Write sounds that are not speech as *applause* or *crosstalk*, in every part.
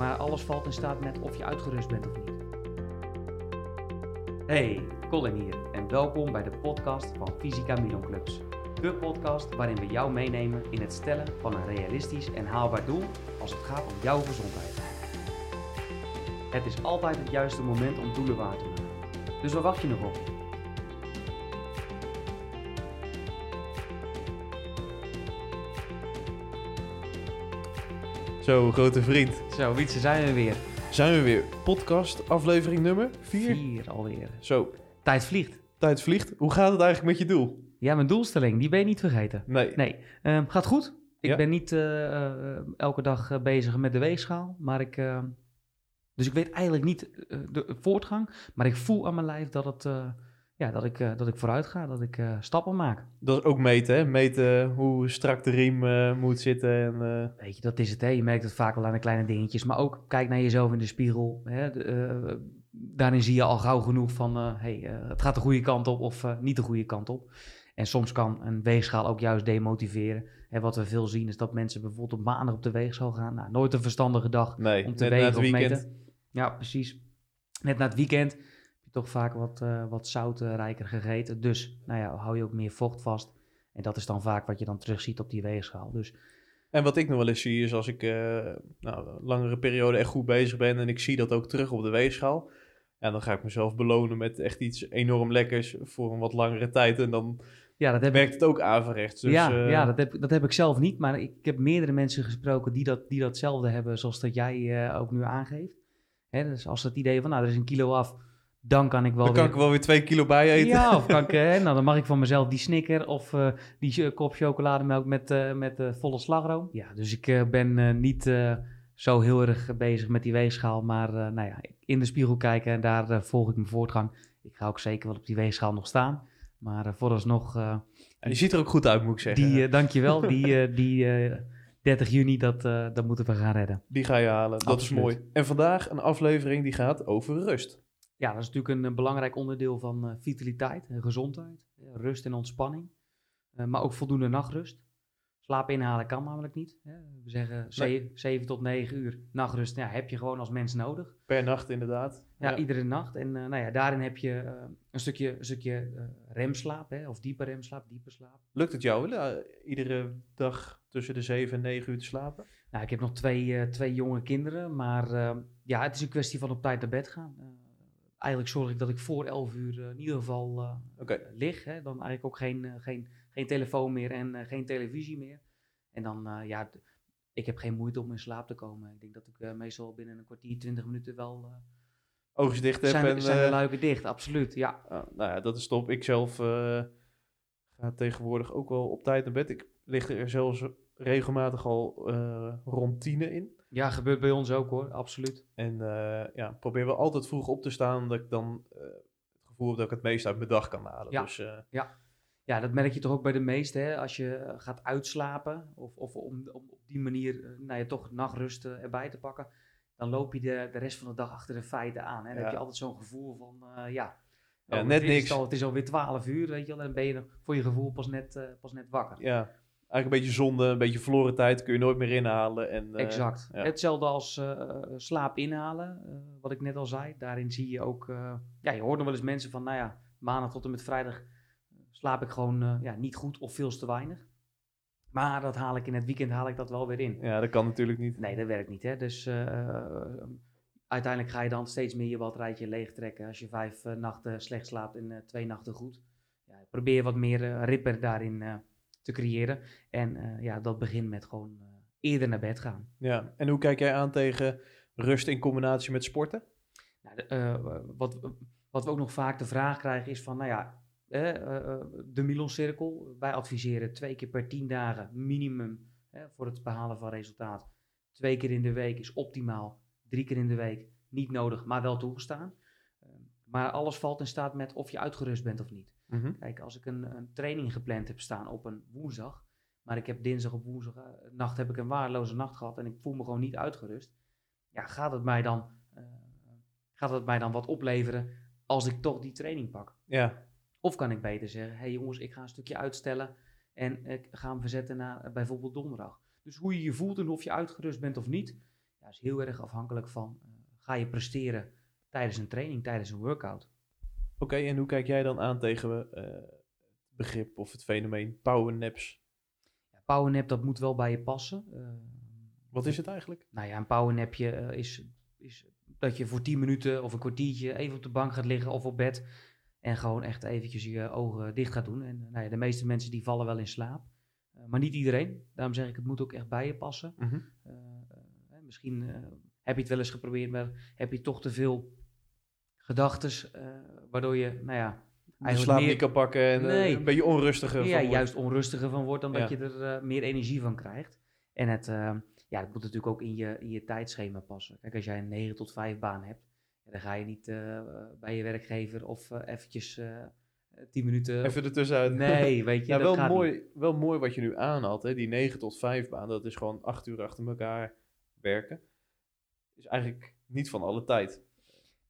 Maar alles valt in staat met of je uitgerust bent of niet. Hey, Colin hier en welkom bij de podcast van Fysica Milon Clubs. De podcast waarin we jou meenemen in het stellen van een realistisch en haalbaar doel als het gaat om jouw gezondheid. Het is altijd het juiste moment om doelen waar te maken. Dus waar wacht je nog op? Zo, grote vriend. Zo, Wietse, zijn we weer. Zijn we weer. Podcast, aflevering nummer 4. Vier alweer. Zo, Tijd vliegt. tijd vliegt. Hoe gaat het eigenlijk met je doel? Ja, mijn doelstelling, die ben je niet vergeten. Nee. Nee, ehm, gaat goed. Ik Ja. ben niet eh, eh, elke dag eh, bezig met de weegschaal, maar ik... ehm, dus ik weet eigenlijk niet de voortgang, maar ik voel aan mijn lijf dat, het, ja, dat, ik, eh, dat ik vooruit ga, dat ik eh, stappen maak. Dat is ook meten, hè? Meten hoe strak de riem eh, moet zitten. En, Weet je, dat is het, hè? Je merkt het vaak wel aan de kleine dingetjes, maar ook kijk naar jezelf in de spiegel. Hè? De, daarin zie je al gauw genoeg van, hey, het gaat de goede kant op of niet de goede kant op. En soms kan een weegschaal ook juist demotiveren. En wat we veel zien is dat mensen bijvoorbeeld op maandag op de weegschaal gaan. Nou, nooit een verstandige dag nee, om te wegen of meten. Ja, precies. Net na het weekend je toch vaak wat, eh wat zoutrijker gegeten. Dus, nou ja, hou je ook meer vocht vast. En dat is dan vaak wat je dan terugziet op die weegschaal. Dus En wat ik nog wel eens zie is als ik eh, nou, een langere periode echt goed bezig ben en ik zie dat ook terug op de weegschaal. En dan ga ik mezelf belonen met echt iets enorm lekkers voor een wat langere tijd. En dan ja, dat heb ik werkt het ook averechts. Dus, ja, eh, ja dat, heb, dat heb ik zelf niet. Maar ik heb meerdere mensen gesproken die, dat, die datzelfde hebben zoals dat jij ook nu aangeeft. Hè, dus als het idee van, nou, er is een kilo af, dan kan ik wel dan kan weer... ik wel weer twee kilo bij eten. Ja, of *laughs* kan ik, nou, dan mag ik van mezelf die snicker of eh, die kop chocolademelk met, eh, met eh, volle slagroom. Ja, dus ik ben niet zo heel erg bezig met die weegschaal. Maar nou ja, in de spiegel kijken en daar volg ik mijn voortgang. Ik ga ook zeker wel op die weegschaal nog staan. Maar vooralsnog... En je ziet er ook goed uit, moet ik zeggen. die, dankjewel. Die, *laughs* die eh, 30 juni, dat, dat moeten we gaan redden. Die ga je halen, dat Absoluut. is mooi. En vandaag een aflevering die gaat over rust. Ja, dat is natuurlijk een, eh, belangrijk onderdeel van eh, vitaliteit en gezondheid. Rust en ontspanning. Eh, maar ook voldoende nachtrust. Slaap inhalen kan namelijk niet. We zeggen Nee. 7 tot 9 uur nachtrust ja, heb je gewoon als mens nodig. Per nacht inderdaad. Ja, iedere nacht. En nou ja, daarin heb je een stukje, een stukje remslaap, hè, of diepe remslaap, diepe slaap. Lukt het jou eh, iedere dag tussen de 7 en 9 uur te slapen? Nou, ik heb nog twee, twee jonge kinderen, maar ja, het is een kwestie van op tijd naar bed gaan. Eigenlijk zorg ik dat ik voor 11 uur eh, in ieder geval eh, lig. Hè? Dan eigenlijk ook geen, eh, geen, geen telefoon meer en geen televisie meer. En dan, ja, ik heb geen moeite om in slaap te komen. Ik denk dat ik meestal binnen een kwartier, 20 minuten wel... Oogjes dicht heb zijn, en... zijn de luiken dicht, absoluut, ja. ah, nou ja, dat is top. Ik zelf ga tegenwoordig ook wel op tijd naar bed. Ik lig er zelfs regelmatig al rond tienen in. Ja, gebeurt bij ons ook hoor, absoluut. En eh, ja, probeer wel altijd vroeg op te staan, dat ik dan eh, het gevoel heb dat ik het meeste uit mijn dag kan halen. Ja. Dus eh, Ja, dat merk je toch ook bij de meesten. Hè? Als je gaat uitslapen of, of om, om op die manier nou ja, toch nachtrust erbij te pakken, dan loop je de, de rest van de dag achter de feiten aan. Hè? Dan Ja. heb je altijd zo'n gevoel van, ja, Ja, oh, net het is niks. Al, het is alweer 12 uur, weet je wel, en dan ben je voor je gevoel pas net, pas net wakker. ja, eigenlijk een beetje zonde, een beetje verloren tijd, kun je nooit meer inhalen. En, eh, exact. ja. Hetzelfde als eh, slaap inhalen, eh, wat ik net al zei. Daarin zie je ook, ja, je hoort nog wel eens mensen van, nou ja, maandag tot en met vrijdag slaap ik gewoon ja, niet goed of veel te weinig. Maar dat haal ik in het weekend haal ik dat wel weer in. Ja, dat kan natuurlijk niet. Nee, dat werkt niet. Hè? Dus uiteindelijk ga je dan steeds meer je batterijtje leegtrekken. Als je vijf nachten slecht slaapt en twee nachten goed. Ja, probeer wat meer ripper daarin te creëren. En eh, ja, dat begint met gewoon eh, eerder naar bed gaan. Ja, en hoe kijk jij aan tegen rust in combinatie met sporten? Nou, de, eh, wat, wat we ook nog vaak de vraag krijgen is van, nou ja, de Milon-cirkel. Wij adviseren twee keer per tien dagen minimum voor het behalen van resultaat. Twee keer in de week is optimaal. Drie keer in de week niet nodig, maar wel toegestaan. Eh, maar alles valt in staat met of je uitgerust bent of niet. Kijk, als ik een, een training gepland heb staan op een woensdag, maar ik heb dinsdag op woensdag eh, nacht heb ik een waardeloze nacht gehad en ik voel me gewoon niet uitgerust. Ja, gaat het mij dan, eh, gaat het mij dan wat opleveren als ik toch die training pak? Ja, Of kan ik beter zeggen, hé hey jongens, ik ga een stukje uitstellen en ik ga hem verzetten naar eh, bijvoorbeeld donderdag. Dus hoe je je voelt en of je uitgerust bent of niet, ja, is heel erg afhankelijk van, ga je presteren tijdens een training, tijdens een workout. Oké, en hoe kijk jij dan aan tegen eh, het begrip of het fenomeen powernaps? Ja, powernap, dat moet wel bij je passen. Eh, Wat is het eigenlijk? Nou ja, een powernapje eh, is, is dat je voor 10 minuten of een kwartiertje even op de bank gaat liggen of op bed. En gewoon echt eventjes je ogen dicht gaat doen. En nou ja, de meeste mensen die vallen wel in slaap. Maar niet iedereen. Daarom zeg ik, het moet ook echt bij je passen. Mhm. Misschien heb je het wel eens geprobeerd, maar heb je toch te veel gedachtes, eh, waardoor je, nou ja, De slaap meer- niet kan pakken en eh, Nee. een beetje onrustiger. ja, juist onrustiger van wordt dan dat je er eh, meer energie van krijgt. En het, eh, ja, het moet natuurlijk ook in je, in je tijdschema passen. Kijk, als jij een 9 tot 5 baan hebt, dan ga je niet bij je werkgever of eventjes eh 10 minuten... Even ertussenuit. Nee, *laughs* weet je, Ja, dat wel gaat mooi, niet. wel mooi wat je nu aanhaalt. Hè? Die 9 tot 5 baan, dat is gewoon 8 uur achter elkaar werken. Is eigenlijk niet van alle tijd.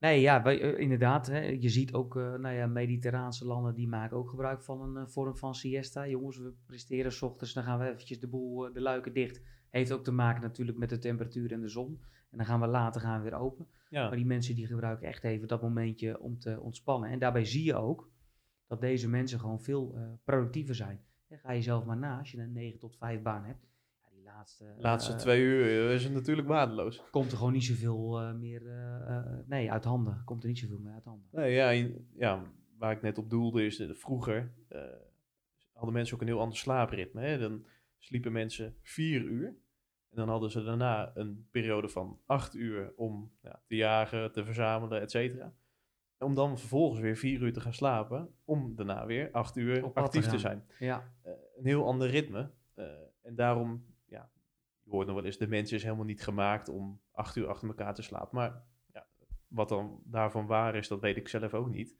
Nee, ja, wij- eh, inderdaad. Hè, je ziet ook, eh, nou ja, mediterraanse landen die maken ook gebruik van een eh, vorm van siesta. Jongens, we presteren 's ochtends, dan gaan we eventjes de boel, de luiken dicht. Heeft ook te maken natuurlijk met de temperatuur en de zon. En dan gaan we later gaan we weer open. Ja, Maar die mensen die gebruiken echt even dat momentje om te ontspannen. En daarbij zie je ook dat deze mensen gewoon veel productiever zijn. En ga je zelf maar na, als je een 9 tot 5 baan hebt. Laatste, laatste eh, twee uur is het natuurlijk waardeloos. komt er gewoon niet zoveel eh, meer eh, nee, uit handen. Komt er niet zoveel meer uit handen. Nee, ja, in- ja, waar ik net op doelde is, dat vroeger hadden mensen ook een heel ander slaapritme. Hè? Dan sliepen mensen vier uur. En dan hadden ze daarna een periode van acht uur om ja, te jagen, te verzamelen, et cetera. Om dan vervolgens weer vier uur te gaan slapen, om daarna weer acht uur actief te zijn. Ja, een heel ander ritme. En daarom, nog wel eens, de mens is helemaal niet gemaakt om acht uur achter elkaar te slapen. Maar ja, wat dan daarvan waar is, dat weet ik zelf ook niet.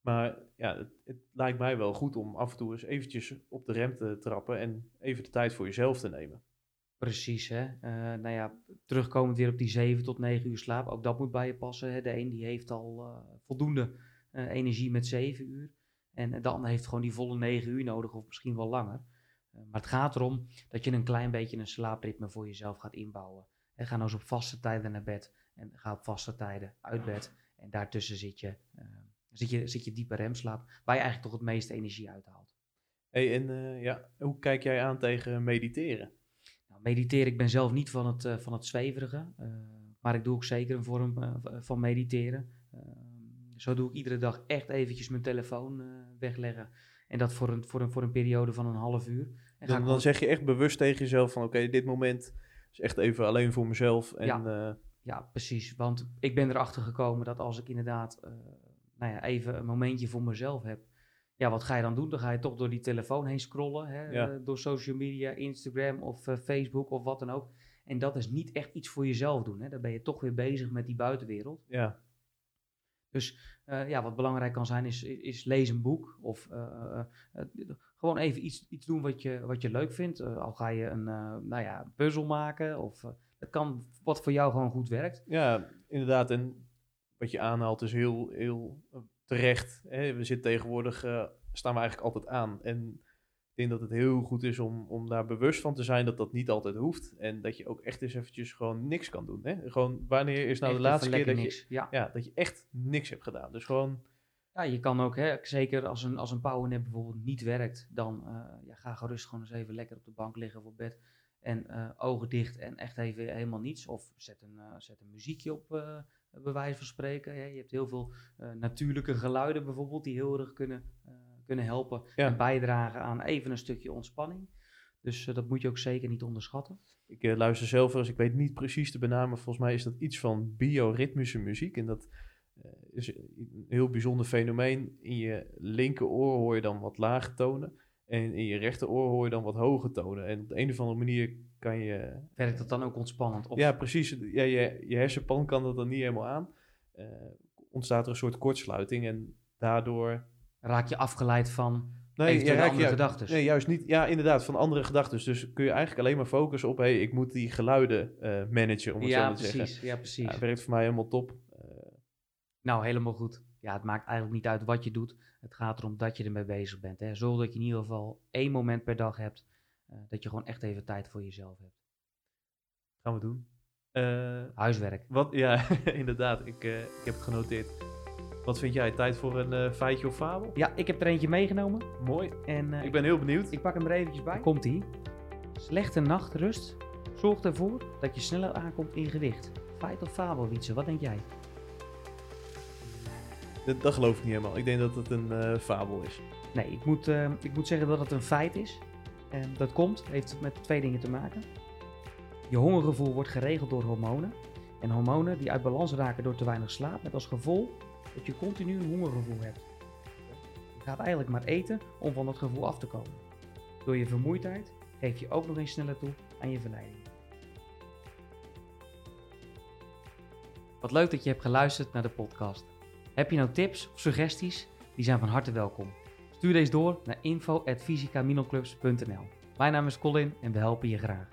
Maar ja, het, lijkt mij wel goed om af en toe eens eventjes op de rem te trappen en even de tijd voor jezelf te nemen. precies. Hè. Eh, nou ja, terugkomend weer op die 7 tot 9 uur slaap. Ook dat moet bij je passen. Hè. De een die heeft al eh, voldoende eh, energie met 7 uur. En de ander heeft gewoon die volle 9 uur nodig of misschien wel langer. Eh, maar het gaat erom dat je een klein beetje een slaapritme voor jezelf gaat inbouwen. En ga nou eens op vaste tijden naar bed. En ga op vaste tijden uit bed. En daartussen zit je, eh, zit je, zit je diepe remslaap. Waar je eigenlijk toch het meeste energie uithaalt. Hey, en eh, ja, hoe kijk jij aan tegen mediteren? Nou, mediteren, ik ben zelf niet van het, van het zweverige, maar ik doe ook zeker een vorm van mediteren. Eh, zo doe ik iedere dag echt eventjes mijn telefoon wegleggen. En dat voor een, voor, een, voor een periode van een half uur. En Dan, zeg je echt bewust tegen jezelf van oké, dit moment is echt even alleen voor mezelf. En Ja. eh, Ja, precies. Want ik ben erachter gekomen dat als ik inderdaad eh, nou ja, even een momentje voor mezelf heb. Ja, wat ga je dan doen? Dan ga je toch door die telefoon heen scrollen. Hè? Ja. eh, door social media, Instagram of Facebook of wat dan ook. En dat is niet echt iets voor jezelf doen. Hè? Dan ben je toch weer bezig met die buitenwereld. ja, Eh, ja, wat belangrijk kan zijn is, is, lees een boek. Of eh, eh, gewoon even iets, iets doen wat je, wat je leuk vindt. Al ga je een nou ja, puzzel maken. Of het kan wat voor jou gewoon goed werkt. Ja, inderdaad. En wat je aanhaalt is heel, heel terecht. Hè? We zitten tegenwoordig, staan we eigenlijk altijd aan. En denk dat het heel goed is om, om daar bewust van te zijn dat dat niet altijd hoeft. En dat je ook echt eens eventjes gewoon niks kan doen. Hè? Gewoon, wanneer is nou Echt de laatste keer dat je. Ja. ja, dat je echt niks hebt gedaan? Dus gewoon, Ja, je kan ook, hè, zeker als een, als een powernap bijvoorbeeld niet werkt, dan eh, ja, ga gerust gewoon eens even lekker op de bank liggen of op bed. En eh, ogen dicht en echt even helemaal niets. Of zet een, eh, zet een muziekje op, bij wijze van spreken. Je hebt heel veel natuurlijke geluiden bijvoorbeeld, die heel erg kunnen, kunnen helpen Ja. en bijdragen aan even een stukje ontspanning. Dus eh, dat moet je ook zeker niet onderschatten. ik eh, luister zelf wel eens, ik weet niet precies de benamen. Volgens mij is dat iets van bioritmische muziek. En dat eh, is een heel bijzonder fenomeen. In je linkeroor hoor je dan wat lage tonen. En in je rechteroor hoor je dan wat hoge tonen. En op de een of andere manier kan je... Werkt dat dan ook ontspannend? Of, Ja, precies. Ja, je, je hersenpan kan dat dan niet helemaal aan. Ontstaat er een soort kortsluiting. En daardoor... Raak je afgeleid van Nee, andere gedachten? Nee, juist niet. Ja, inderdaad, van andere gedachten. Dus kun je eigenlijk alleen maar focussen op... hey, ik moet die geluiden eh, managen, om het zo ja, maar te zeggen. precies. Ja, precies. Ja, het werkt voor mij helemaal top. Eh, Nou, helemaal goed. Ja, het maakt eigenlijk niet uit wat je doet. Het gaat erom dat je ermee bezig bent. Hè. Zorg dat je in ieder geval één moment per dag hebt. eh, dat je gewoon echt even tijd voor jezelf hebt. gaan we doen. Eh, Huiswerk. wat, ja, *laughs* inderdaad. Ik, eh, ik heb het genoteerd. Wat vind jij? Tijd voor een eh, feitje of fabel? Ja, ik heb er eentje meegenomen. Mooi. En eh, Ik ben heel benieuwd. ik pak hem er eventjes bij. Komt ie. Slechte nachtrust zorgt ervoor dat je sneller aankomt in gewicht. Feit of fabel, Wietse? Wat denk jij? Dat, dat geloof ik niet helemaal. Ik denk dat het een eh, fabel is. Nee, ik moet, eh, ik moet zeggen dat het een feit is. En dat komt, heeft met twee dingen te maken. Je hongergevoel wordt geregeld door hormonen. En hormonen die uit balans raken door te weinig slaap, met als gevolg dat je continu een hongergevoel hebt. Je gaat eigenlijk maar eten om van dat gevoel af te komen. Door je vermoeidheid geef je ook nog eens sneller toe aan je verleiding. Wat leuk dat je hebt geluisterd naar de podcast. Heb je nou tips of suggesties? Die zijn van harte welkom. Stuur deze door naar info.fysicaminelclubs.nl Mijn naam is Colin en we helpen je graag.